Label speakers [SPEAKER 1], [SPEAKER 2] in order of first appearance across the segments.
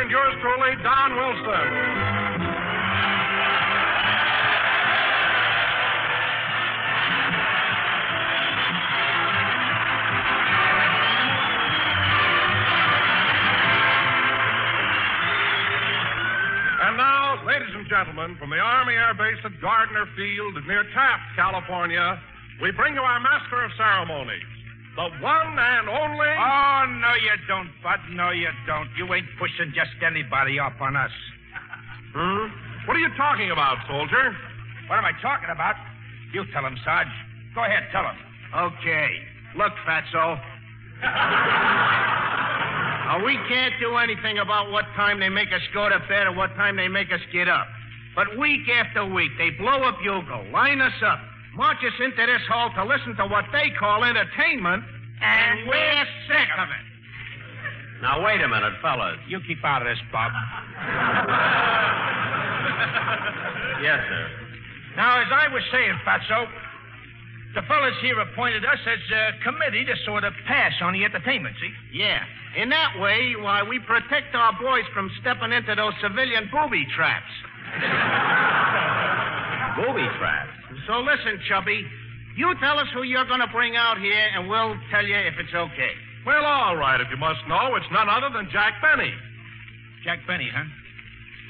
[SPEAKER 1] And yours truly, Don Wilson. And now, ladies and gentlemen, from the Army Air Base at Gardner Field near Taft, California, we bring you our Master of Ceremonies, the one and only.
[SPEAKER 2] Oh, no, you don't, Bud. No, you don't. You ain't pushing just anybody up on us.
[SPEAKER 1] Hmm? What are you talking about, soldier?
[SPEAKER 2] What am I talking about? You tell him, Sarge. Go ahead, tell him.
[SPEAKER 3] Okay. Look, Fatso. Now, we can't do anything about what time they make us go to bed or what time they make us get up. But week after week, they blow a bugle, line us up, march us into this hall to listen to what they call entertainment, and we're sick of it.
[SPEAKER 4] Now, wait a minute, fellas.
[SPEAKER 2] You keep out of this, Bob.
[SPEAKER 4] Yes, sir.
[SPEAKER 2] Now, as I was saying, Fatso, the fellas here appointed us as a committee to sort of pass on the entertainment, see?
[SPEAKER 3] Yeah. In that way, why, we protect our boys from stepping into those civilian booby traps.
[SPEAKER 4] Booby traps.
[SPEAKER 3] So listen, Chubby. You tell us who you're going to bring out here, and we'll tell you if it's okay.
[SPEAKER 1] Well, all right, if you must know, it's none other than Jack Benny.
[SPEAKER 2] Jack Benny, huh?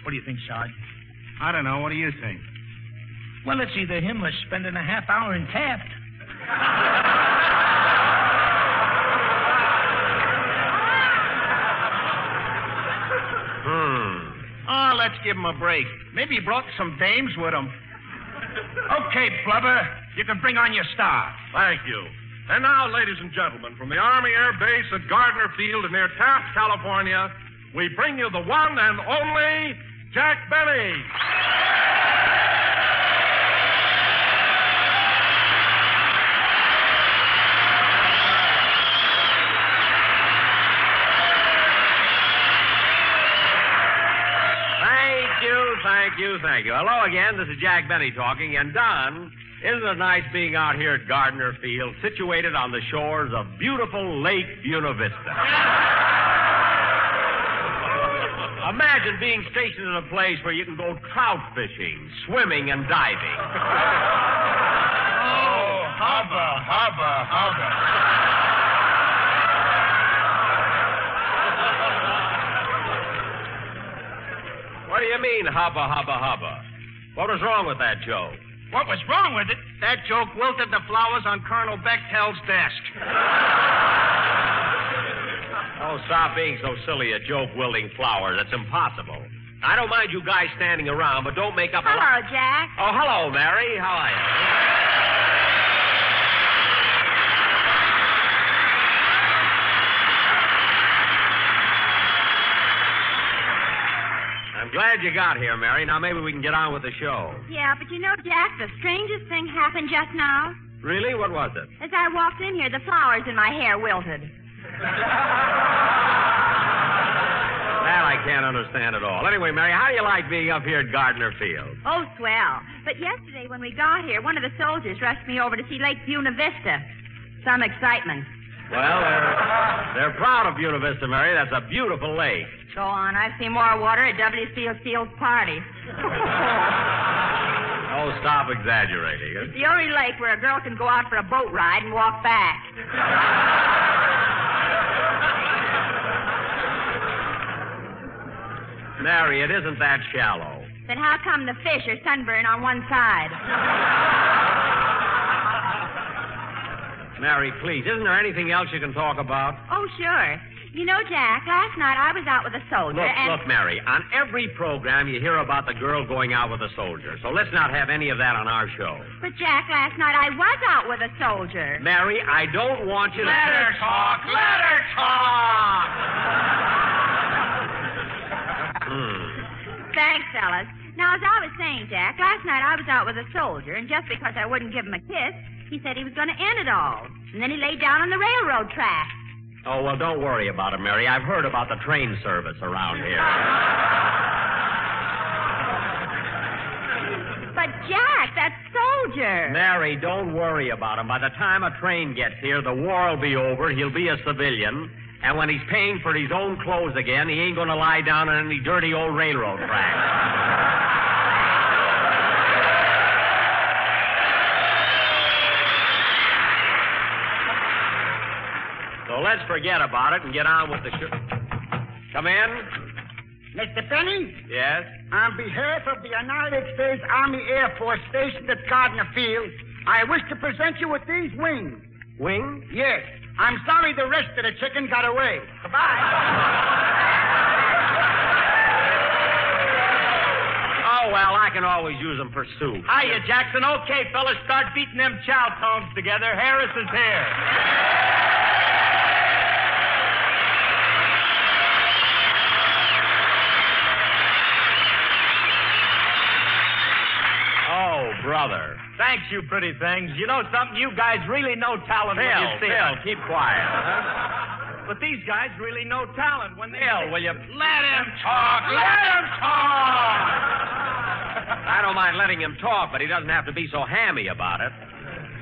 [SPEAKER 2] What do you think, Sarge?
[SPEAKER 3] I don't know. What do you think?
[SPEAKER 2] Well, it's either him or spending a half hour in Taft.
[SPEAKER 4] Hmm.
[SPEAKER 3] Oh, let's give him a break. Maybe he brought some dames with him.
[SPEAKER 2] Okay, Blubber, you can bring on your star.
[SPEAKER 1] Thank you. And now, ladies and gentlemen, from the Army Air Base at Gardner Field near Taft, California, we bring you the one and only Jack Benny.
[SPEAKER 4] Thank you. Hello again. This is Jack Benny talking. And Don, isn't it nice being out here at Gardner Field, situated on the shores of beautiful Lake Buena Vista? Imagine being stationed in a place where you can go trout fishing, swimming, and diving.
[SPEAKER 2] Oh, hubba, hubba, hubba.
[SPEAKER 4] What do you mean, hubba, hubba, hubba? What was wrong with that joke?
[SPEAKER 2] What was wrong with it?
[SPEAKER 3] That joke wilted the flowers on Colonel Bechtel's desk.
[SPEAKER 4] Oh, stop being so silly a joke wielding flowers. That's impossible. I don't mind you guys standing around, but don't make up a
[SPEAKER 5] Hello, Jack.
[SPEAKER 4] Oh, hello, Mary. How are you? Glad you got here, Mary. Now maybe we can get on with the show.
[SPEAKER 5] Yeah, but you know, Jack, the strangest thing happened just now.
[SPEAKER 4] Really? What was it?
[SPEAKER 5] As I walked in here, the flowers in my hair wilted.
[SPEAKER 4] That I can't understand at all. Anyway, Mary, how do you like being up here at Gardner Field?
[SPEAKER 5] Oh, swell. But yesterday, when we got here, one of the soldiers rushed me over to see Lake Buena Vista. Some excitement.
[SPEAKER 4] Well, they're, they're proud of Buena Vista, Mary. That's a beautiful lake.
[SPEAKER 5] Go on. I've seen more water at W.C. Fields' party.
[SPEAKER 4] Oh, stop exaggerating.
[SPEAKER 5] It's the only lake where a girl can go out for a boat ride and walk back.
[SPEAKER 4] Mary, it isn't that shallow.
[SPEAKER 5] Then how come the fish are sunburned on one side?
[SPEAKER 4] Mary, please, isn't there anything else you can talk about?
[SPEAKER 5] Oh, sure. You know, Jack, last night I was out with a soldier
[SPEAKER 4] Look,
[SPEAKER 5] and.
[SPEAKER 4] look, Mary, on every program you hear about the girl going out with a soldier. So let's not have any of that on our show.
[SPEAKER 5] But, Jack, last night I was out with a soldier.
[SPEAKER 4] Mary, I don't want you to.
[SPEAKER 2] Let her talk. Let her talk.
[SPEAKER 4] Hmm.
[SPEAKER 5] Thanks, fellas. Now, as I was saying, Jack, last night I was out with a soldier, and just because I wouldn't give him a kiss, he said he was going to end it all. And then he laid down on the railroad track.
[SPEAKER 4] Oh, well, don't worry about it, Mary. I've heard about the train service around here.
[SPEAKER 5] But, Jack, that soldier.
[SPEAKER 4] Mary, don't worry about him. By the time a train gets here, the war will be over. He'll be a civilian. And when he's paying for his own clothes again, he ain't going to lie down on any dirty old railroad track. Let's forget about it and get on with the show. Come in.
[SPEAKER 6] Mr. Benny,
[SPEAKER 4] Yes?
[SPEAKER 6] on behalf of the United States Army Air Force stationed at Gardner Field, I wish to present you with these wings.
[SPEAKER 4] Wings?
[SPEAKER 6] Yes, I'm sorry the rest of the chicken got away. Goodbye.
[SPEAKER 4] Oh, well, I can always use them for soup.
[SPEAKER 7] Hiya, Jackson. Okay, fellas, start beating them chow tongs together. Harris is here.
[SPEAKER 4] Brother.
[SPEAKER 7] Thanks, you pretty things. You know something? You guys really know talent when you
[SPEAKER 4] Phil,
[SPEAKER 7] see
[SPEAKER 4] Phil,
[SPEAKER 7] it.
[SPEAKER 4] keep quiet. huh?
[SPEAKER 7] But these guys really know talent when they.
[SPEAKER 4] Phil, will you...
[SPEAKER 7] Let him talk. Let him talk.
[SPEAKER 4] I don't mind letting him talk, but he doesn't have to be so hammy about it.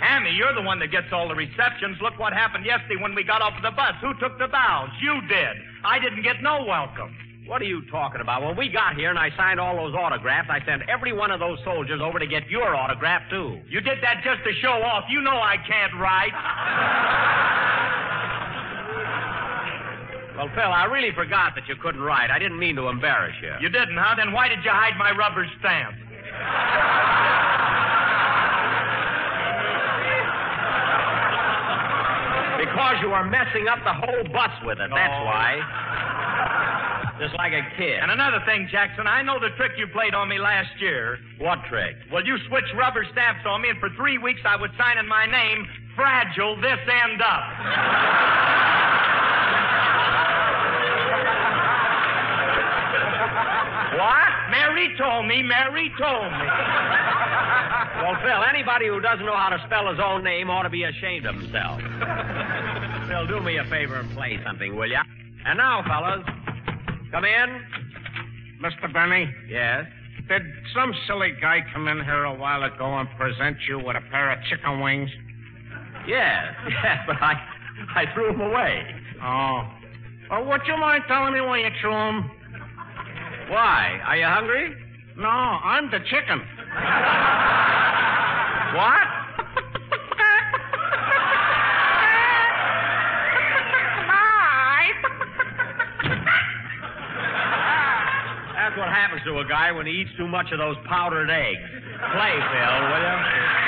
[SPEAKER 7] Hammy, you're the one that gets all the receptions. Look what happened yesterday when we got off the bus. Who took the bows? You did. I didn't get no welcome.
[SPEAKER 4] What are you talking about? When we got here and I signed all those autographs, I sent every one of those soldiers over to get your autograph, too.
[SPEAKER 7] You did that just to show off. You know I can't write.
[SPEAKER 4] Well, Phil, I really forgot that you couldn't write. I didn't mean to embarrass you.
[SPEAKER 7] You didn't, huh? Then why did you hide my rubber stamp?
[SPEAKER 4] Because you were messing up the whole bus with it, that's why. Just like a kid.
[SPEAKER 7] And another thing, Jackson, I know the trick you played on me last year.
[SPEAKER 4] What trick?
[SPEAKER 7] Well, you switched rubber stamps on me, and for three weeks I was signing my name, Fragile, this end up.
[SPEAKER 4] What?
[SPEAKER 7] Mary told me, Mary told me.
[SPEAKER 4] Well, Phil, anybody who doesn't know how to spell his own name ought to be ashamed of himself. Phil, do me a favor and play something, will you? And now, fellas, come in.
[SPEAKER 8] Mr. Benny,
[SPEAKER 4] Yes.
[SPEAKER 8] did some silly guy come in here a while ago and present you with a pair of chicken wings?
[SPEAKER 4] Yes, yes, but I, I threw them away.
[SPEAKER 8] Oh. Well, would you mind telling me why you threw them?
[SPEAKER 4] Why? Are you hungry?
[SPEAKER 8] No, I'm the chicken.
[SPEAKER 4] What? Happens to a guy when he eats too much of those powdered eggs. Play, Phil, will you?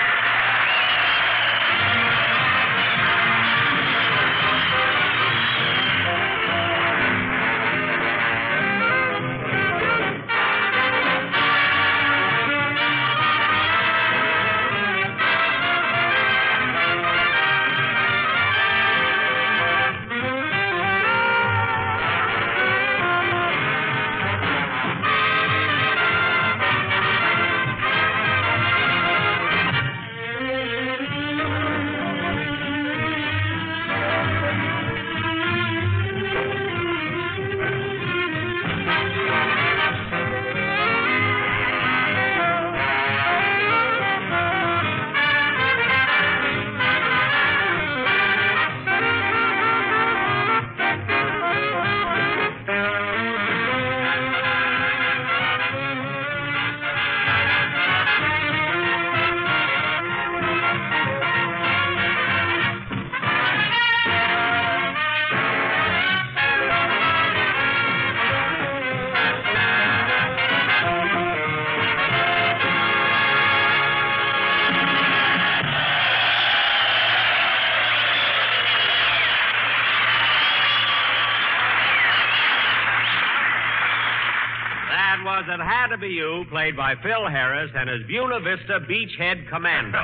[SPEAKER 4] Had to Be You, played by Phil Harris and his Buena Vista Beachhead Commando.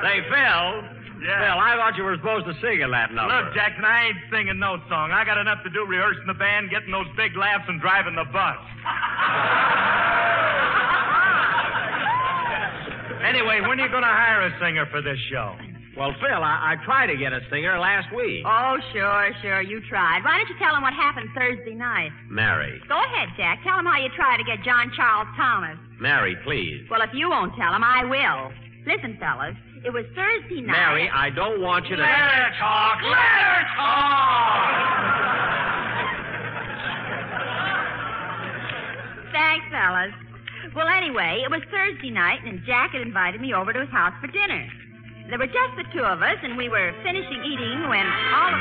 [SPEAKER 4] Say, Phil.
[SPEAKER 7] Yeah.
[SPEAKER 4] Phil, I thought you were supposed to sing in that number.
[SPEAKER 7] Look, Jackson, I ain't singing no song. I got enough to do rehearsing the band, getting those big laughs, and driving the bus. anyway, when are you going to hire a singer for this show?
[SPEAKER 4] Well, Phil, I, I tried to get a singer last week.
[SPEAKER 5] Oh, sure, sure. You tried. Why don't you tell him what happened Thursday night?
[SPEAKER 4] Mary.
[SPEAKER 5] Go ahead, Jack. Tell him how you tried to get John Charles Thomas.
[SPEAKER 4] Mary, please.
[SPEAKER 5] Well, if you won't tell him, I will. Listen, fellas. It was Thursday night.
[SPEAKER 4] Mary, I don't want you to.
[SPEAKER 9] Let her talk. Let her talk.
[SPEAKER 5] Thanks, fellas. Well, anyway, it was Thursday night, and Jack had invited me over to his house for dinner. There were just the two of us, and we were finishing eating when all of.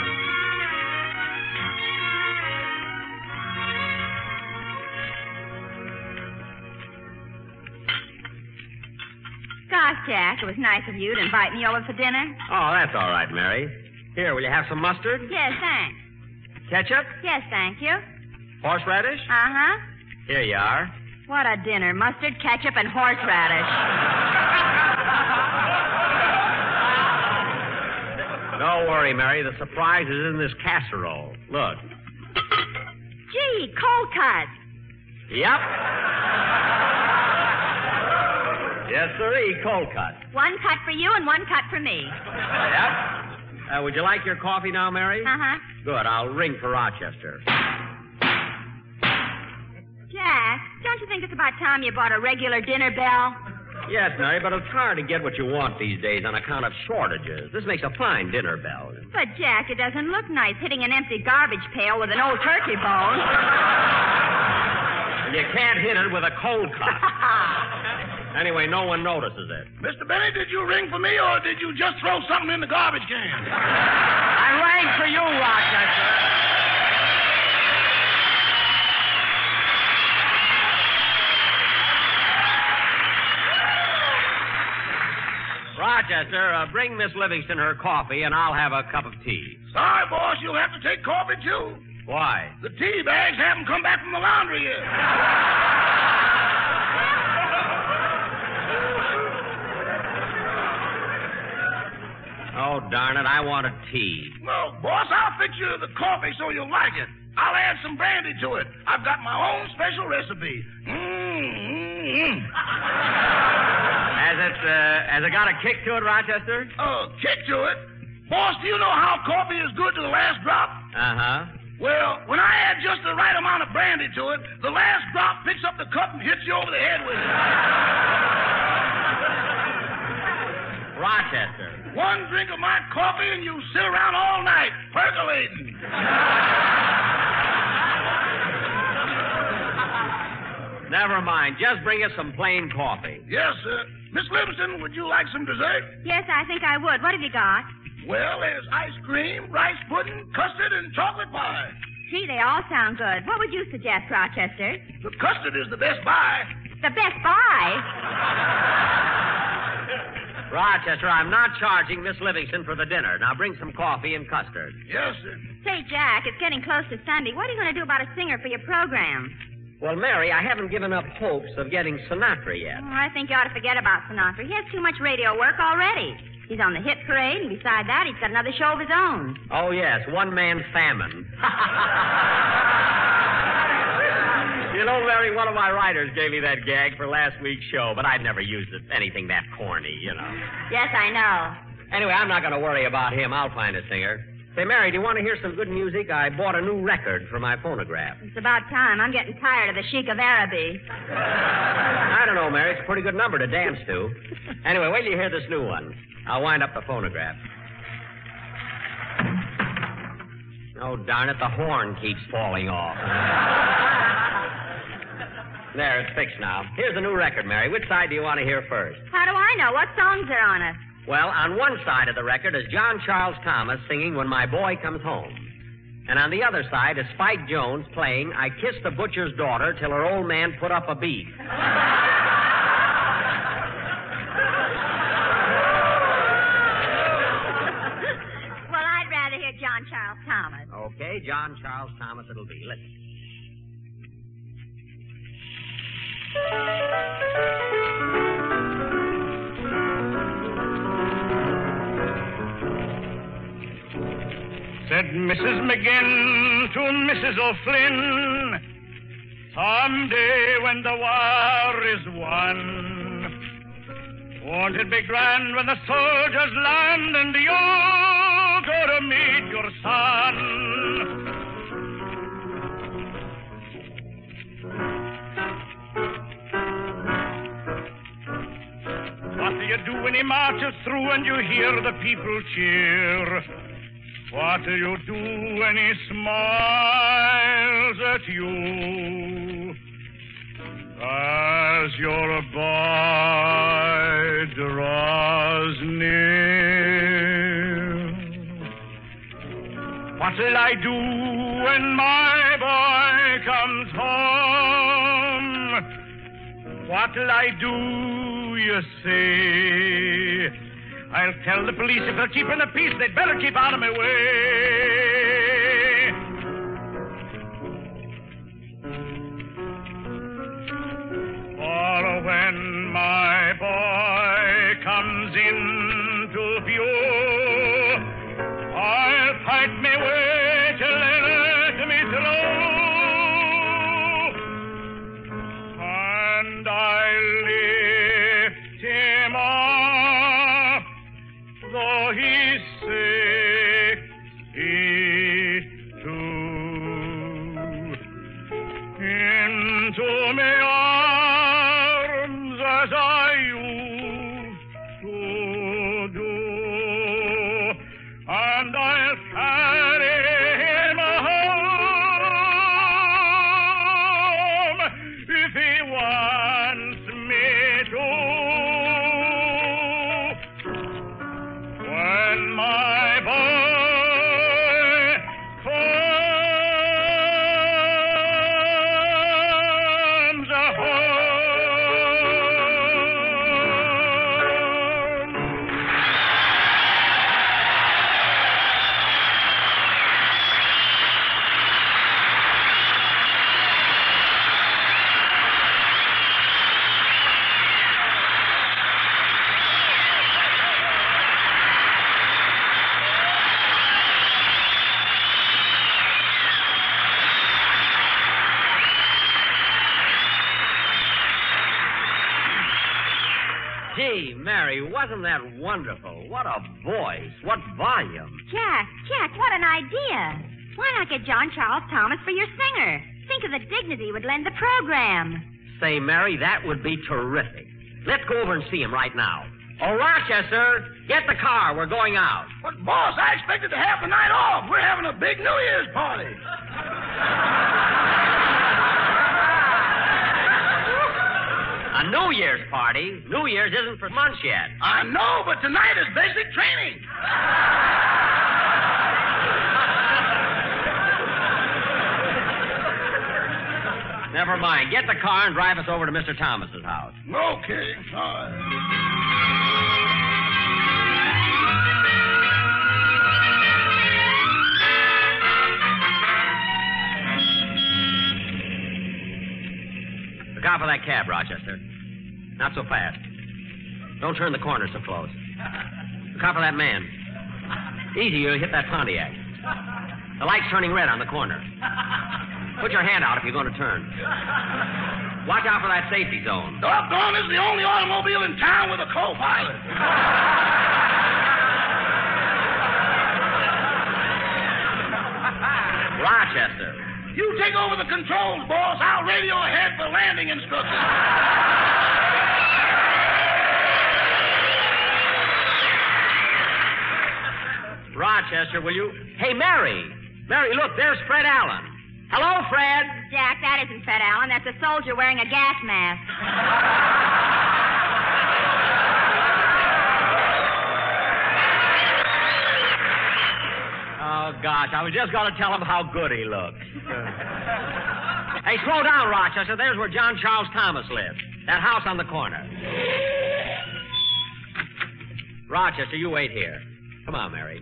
[SPEAKER 5] Gosh, Jack, it was nice of you to invite me over for dinner.
[SPEAKER 4] Oh, that's all right, Mary. Here, will you have some mustard?
[SPEAKER 5] Yes, thanks.
[SPEAKER 4] Ketchup?
[SPEAKER 5] Yes, thank you.
[SPEAKER 4] Horseradish?
[SPEAKER 5] Uh huh.
[SPEAKER 4] Here you are.
[SPEAKER 5] What a dinner. Mustard, ketchup, and horseradish.
[SPEAKER 4] Don't worry, Mary. The surprise is in this casserole. Look.
[SPEAKER 5] Gee, cold cut.
[SPEAKER 4] Yep. yes, sirree. Cold cut.
[SPEAKER 5] One cut for you and one cut for me.
[SPEAKER 4] Yep. Uh, would you like your coffee now, Mary?
[SPEAKER 5] Uh huh.
[SPEAKER 4] Good. I'll ring for Rochester.
[SPEAKER 5] Jack, don't you think it's about time you bought a regular dinner bell?
[SPEAKER 4] Yes, Mary, but it's hard to get what you want these days on account of shortages. This makes a fine dinner bell.
[SPEAKER 5] But, Jack, it doesn't look nice hitting an empty garbage pail with an old turkey bone.
[SPEAKER 4] You can't hit it with a cold cut. anyway, no one notices it.
[SPEAKER 10] Mr. Benny, did you ring for me or did you just throw something in the garbage can?
[SPEAKER 9] I rang for you, Rochester.
[SPEAKER 4] Rochester, uh, bring Miss Livingston her coffee, and I'll have a cup of tea.
[SPEAKER 10] Sorry, boss, you'll have to take coffee, too.
[SPEAKER 4] Why?
[SPEAKER 10] The tea bags haven't come back from the laundry yet.
[SPEAKER 4] Oh, darn it, I want a tea.
[SPEAKER 10] Well, boss, I'll fix you the coffee so you'll like it. I'll add some brandy to it. I've got my own special recipe. Mmm.
[SPEAKER 4] Has it, uh, has it got a kick to it, Rochester?
[SPEAKER 10] Uh, kick to it. Boss, do you know how coffee is good to the last drop?
[SPEAKER 4] Uh-huh.
[SPEAKER 10] Well, when I add just the right amount of brandy to it, the last drop picks up the cup and hits you over the head with it.
[SPEAKER 4] Rochester.
[SPEAKER 10] One drink of my coffee and you sit around all night percolating.
[SPEAKER 4] Never mind. Just bring us some plain coffee.
[SPEAKER 10] Yes, sir. Miss Livingston, would you like some dessert?
[SPEAKER 5] yes, I think I would. What have you got?
[SPEAKER 10] Well, there's ice cream, rice pudding, custard, and chocolate pie.
[SPEAKER 5] Gee, they all sound good. What would you suggest, Rochester?
[SPEAKER 10] The custard is the best buy.
[SPEAKER 5] The Best Buy?
[SPEAKER 4] Rochester, I'm not charging Miss Livingston for the dinner. Now bring some coffee and custard.
[SPEAKER 10] Yes, sir.
[SPEAKER 5] Say, Jack, it's getting close to Sunday. What are you going to do about a singer for your program?
[SPEAKER 4] Well, Mary, I haven't given up hopes of getting Sinatra yet.
[SPEAKER 5] Oh, I think you ought to forget about Sinatra. He has too much radio work already. He's on the hit parade, and beside that, he's got another show of his own.
[SPEAKER 4] Oh, yes, one man famine. you know, Mary, one of my writers gave me that gag for last week's show, but I'd never used it, anything that corny, you know.
[SPEAKER 5] Yes, I know.
[SPEAKER 4] Anyway, I'm not going to worry about him. I'll find a singer. Say, Mary, do you want to hear some good music? I bought a new record for my phonograph.
[SPEAKER 5] It's about time. I'm getting tired of the Sheik of Araby.
[SPEAKER 4] I don't know, Mary. It's a pretty good number to dance to. Anyway, wait till you hear this new one. I'll wind up the phonograph. Oh, darn it, the horn keeps falling off. there, it's fixed now. Here's the new record, Mary. Which side do you want to hear first?
[SPEAKER 5] How do I know? What songs are on it?
[SPEAKER 4] Well, on one side of the record is John Charles Thomas singing When My Boy Comes Home. And on the other side is Spike Jones playing I Kissed the Butcher's Daughter Till Her Old Man Put Up a Beef.
[SPEAKER 5] Well, I'd rather hear John Charles Thomas.
[SPEAKER 4] Okay, John Charles Thomas it'll be. Listen.
[SPEAKER 9] Mrs. McGinn to Mrs. O'Flynn, someday when the war is won, won't it be grand when the soldiers land and you go to meet your son? What do you do when he marches through and you hear the people cheer? What do you do when he smiles at you? As your boy draws near. What'll I do when my boy comes home? What'll I do, you say? I'll tell the police if they're keeping the peace, they'd better keep out of my way. For when my boy comes into view, I'll fight my way
[SPEAKER 4] wasn't that wonderful? What a voice. What volume.
[SPEAKER 5] Jack, Jack, what an idea. Why not get John Charles Thomas for your singer? Think of the dignity it would lend the program.
[SPEAKER 4] Say, Mary, that would be terrific. Let's go over and see him right now. Oh, Rochester, get the car. We're going out.
[SPEAKER 10] But, boss, I expected to have the night off. We're having a big New Year's party.
[SPEAKER 4] A New Year's party? New Year's isn't for months yet.
[SPEAKER 10] I know, but tonight is basic training.
[SPEAKER 4] Never mind. Get the car and drive us over to Mr. Thomas's house.
[SPEAKER 10] Okay, all
[SPEAKER 4] Look out for that cab, Rochester. Not so fast. Don't turn the corner so close. Look out for that man. Easy, you'll hit that Pontiac. The light's turning red on the corner. Put your hand out if you're going to turn. Watch out for that safety zone.
[SPEAKER 10] Doggone is the only automobile in town with a co-pilot.
[SPEAKER 4] Rochester.
[SPEAKER 10] You take over the controls, boss. I'll radio ahead for landing instructions.
[SPEAKER 4] Rochester, will you? Hey, Mary. Mary, look, there's Fred Allen. Hello, Fred.
[SPEAKER 5] Jack, that isn't Fred Allen. That's a soldier wearing a gas mask.
[SPEAKER 4] Gosh, I was just going to tell him how good he looks. hey, slow down, Rochester. There's where John Charles Thomas lives. That house on the corner. Rochester, you wait here. Come on, Mary.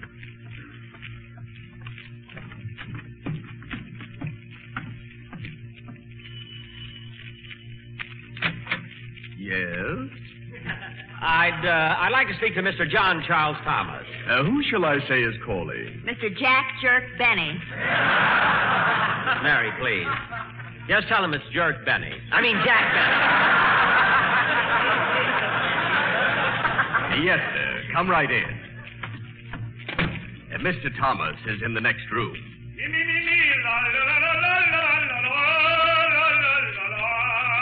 [SPEAKER 11] Yes?
[SPEAKER 4] I'd uh, I'd like to speak to Mr. John Charles Thomas.
[SPEAKER 11] Uh, who shall I say is calling?
[SPEAKER 5] Mr. Jack Jerk Benny.
[SPEAKER 4] Mary, please. Just tell him it's Jerk Benny. I mean Jack Benny.
[SPEAKER 11] yes, sir. Come right in. Uh, Mr. Thomas is in the next room.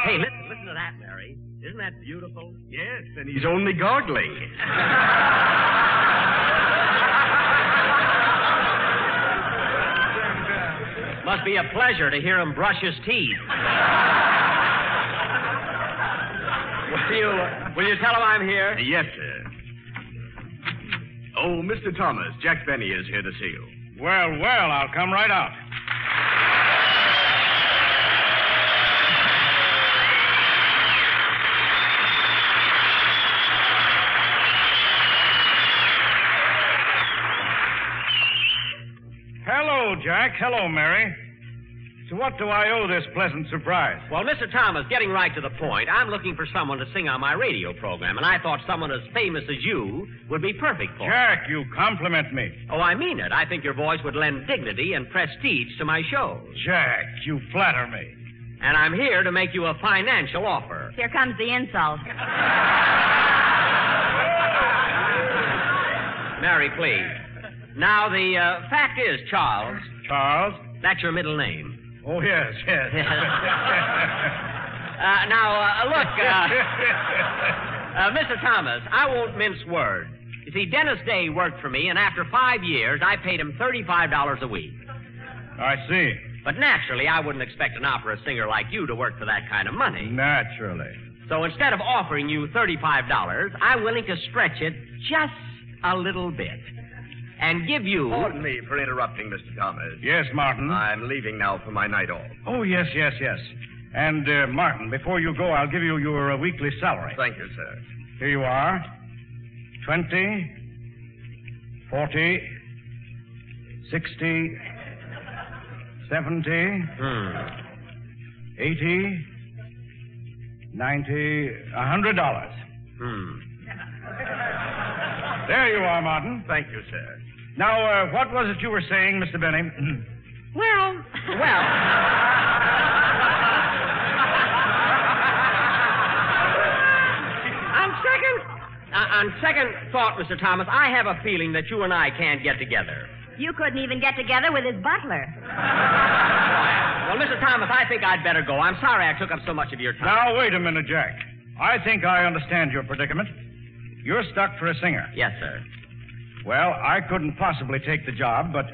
[SPEAKER 4] Hey, listen, listen to that, Mary. Isn't that beautiful?
[SPEAKER 11] Yes, and he's only gargling.
[SPEAKER 4] Must be a pleasure to hear him brush his teeth. will you will you tell him I'm here?
[SPEAKER 11] Uh, yes, sir. Oh, Mr. Thomas, Jack Benny is here to see you.
[SPEAKER 12] Well, well, I'll come right out. Jack. Hello, Mary. To what do I owe this pleasant surprise?
[SPEAKER 4] Well, Mr. Thomas, getting right to the point, I'm looking for someone to sing on my radio program, and I thought someone as famous as you would be perfect for it.
[SPEAKER 12] Jack, you compliment me.
[SPEAKER 4] Oh, I mean it. I think your voice would lend dignity and prestige to my show.
[SPEAKER 12] Jack, you flatter me.
[SPEAKER 4] And I'm here to make you a financial offer.
[SPEAKER 5] Here comes the insult.
[SPEAKER 4] Mary, please. Now, the uh, fact is, Charles,
[SPEAKER 12] Charles?
[SPEAKER 4] that's your middle name.
[SPEAKER 12] Oh, yes, yes.
[SPEAKER 4] Uh, now, uh, look, uh, uh, Mr. Thomas, I won't mince words. You see, Dennis Day worked for me, and after five years, I paid him $35 a week.
[SPEAKER 12] I see.
[SPEAKER 4] But naturally, I wouldn't expect an opera singer like you to work for that kind of money.
[SPEAKER 12] Naturally.
[SPEAKER 4] So instead of offering you $35, I'm willing to stretch it just a little bit and give you.
[SPEAKER 11] Pardon me for interrupting, Mr. Thomas.
[SPEAKER 12] Yes, Martin.
[SPEAKER 11] I'm leaving now for my night off.
[SPEAKER 12] Oh, yes, yes, yes. And, uh, Martin, before you go, I'll give you your uh, weekly salary.
[SPEAKER 11] Thank you, sir.
[SPEAKER 12] Here you are. Twenty, forty, sixty, seventy,
[SPEAKER 4] Hmm.
[SPEAKER 12] eighty, ninety, a hundred dollars.
[SPEAKER 4] Hmm.
[SPEAKER 12] There you are, Martin.
[SPEAKER 11] Thank you, sir.
[SPEAKER 12] Now, uh, what was it you were saying, Mr. Benny?
[SPEAKER 4] Well, well. on second, uh, on second thought, Mr. Thomas, I have a feeling that you and I can't get together.
[SPEAKER 5] You couldn't even get together with his butler.
[SPEAKER 4] Well, Mr. Thomas, I think I'd better go. I'm sorry I took up so much of your time.
[SPEAKER 12] now, wait a minute, Jack. I think I understand your predicament. You're stuck for a singer.
[SPEAKER 4] Yes, sir.
[SPEAKER 12] Well, I couldn't possibly take the job, but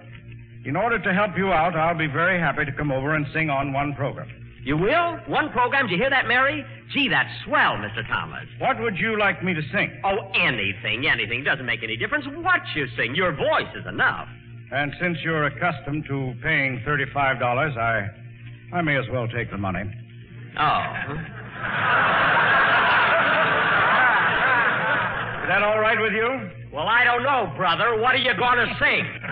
[SPEAKER 12] in order to help you out, I'll be very happy to come over and sing on one program.
[SPEAKER 4] You will? One program? Did you hear that, Mary? Gee, that's swell, Mr. Thomas.
[SPEAKER 12] What would you like me to sing?
[SPEAKER 4] Oh, anything, anything. It doesn't make any difference what you sing. Your voice is enough.
[SPEAKER 12] And since you're accustomed to paying $35, I I may as well take the money.
[SPEAKER 4] Oh.
[SPEAKER 12] Is that all right with you?
[SPEAKER 4] Well, I don't know, brother. What are you going to sing? Come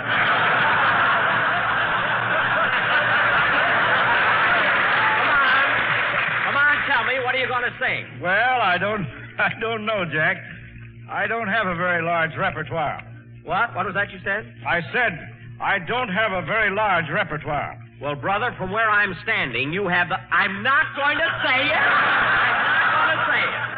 [SPEAKER 4] on. Come on, tell me. What are you going to sing?
[SPEAKER 12] Well, I don't I don't know, Jack. I don't have a very large repertoire.
[SPEAKER 4] What? What was that you said?
[SPEAKER 12] I said I don't have a very large repertoire.
[SPEAKER 4] Well, brother, from where I'm standing, you have the. I'm not going to say it. I'm not going to say it.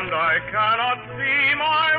[SPEAKER 12] And
[SPEAKER 9] I cannot see my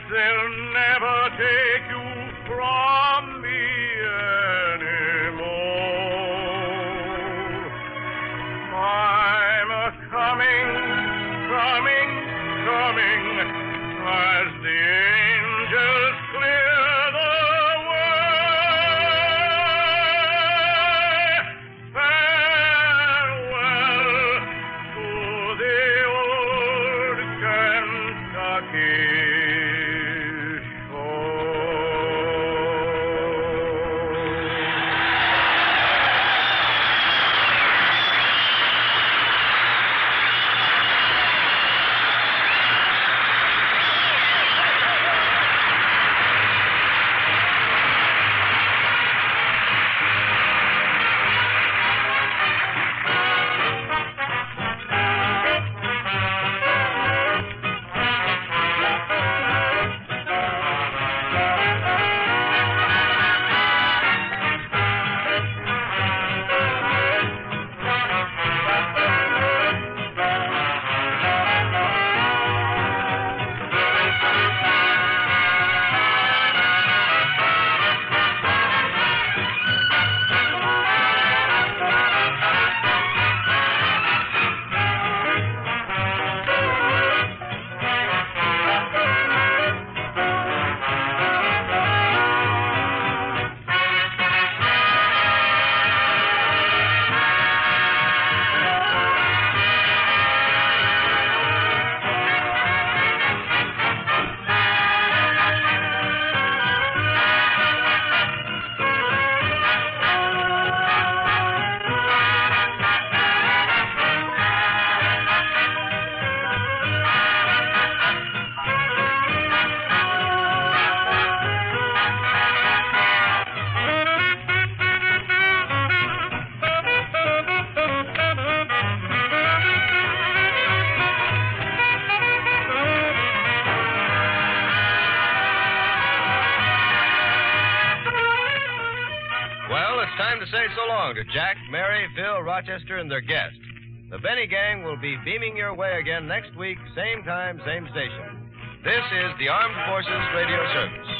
[SPEAKER 9] that they'll never take you from me anymore. I'm a coming, coming, coming as the angels to
[SPEAKER 13] Jack, Mary, Phil, Rochester, and their guests. The Benny Gang will be beaming your way again next week, same time, same station. This is the Armed Forces Radio Service.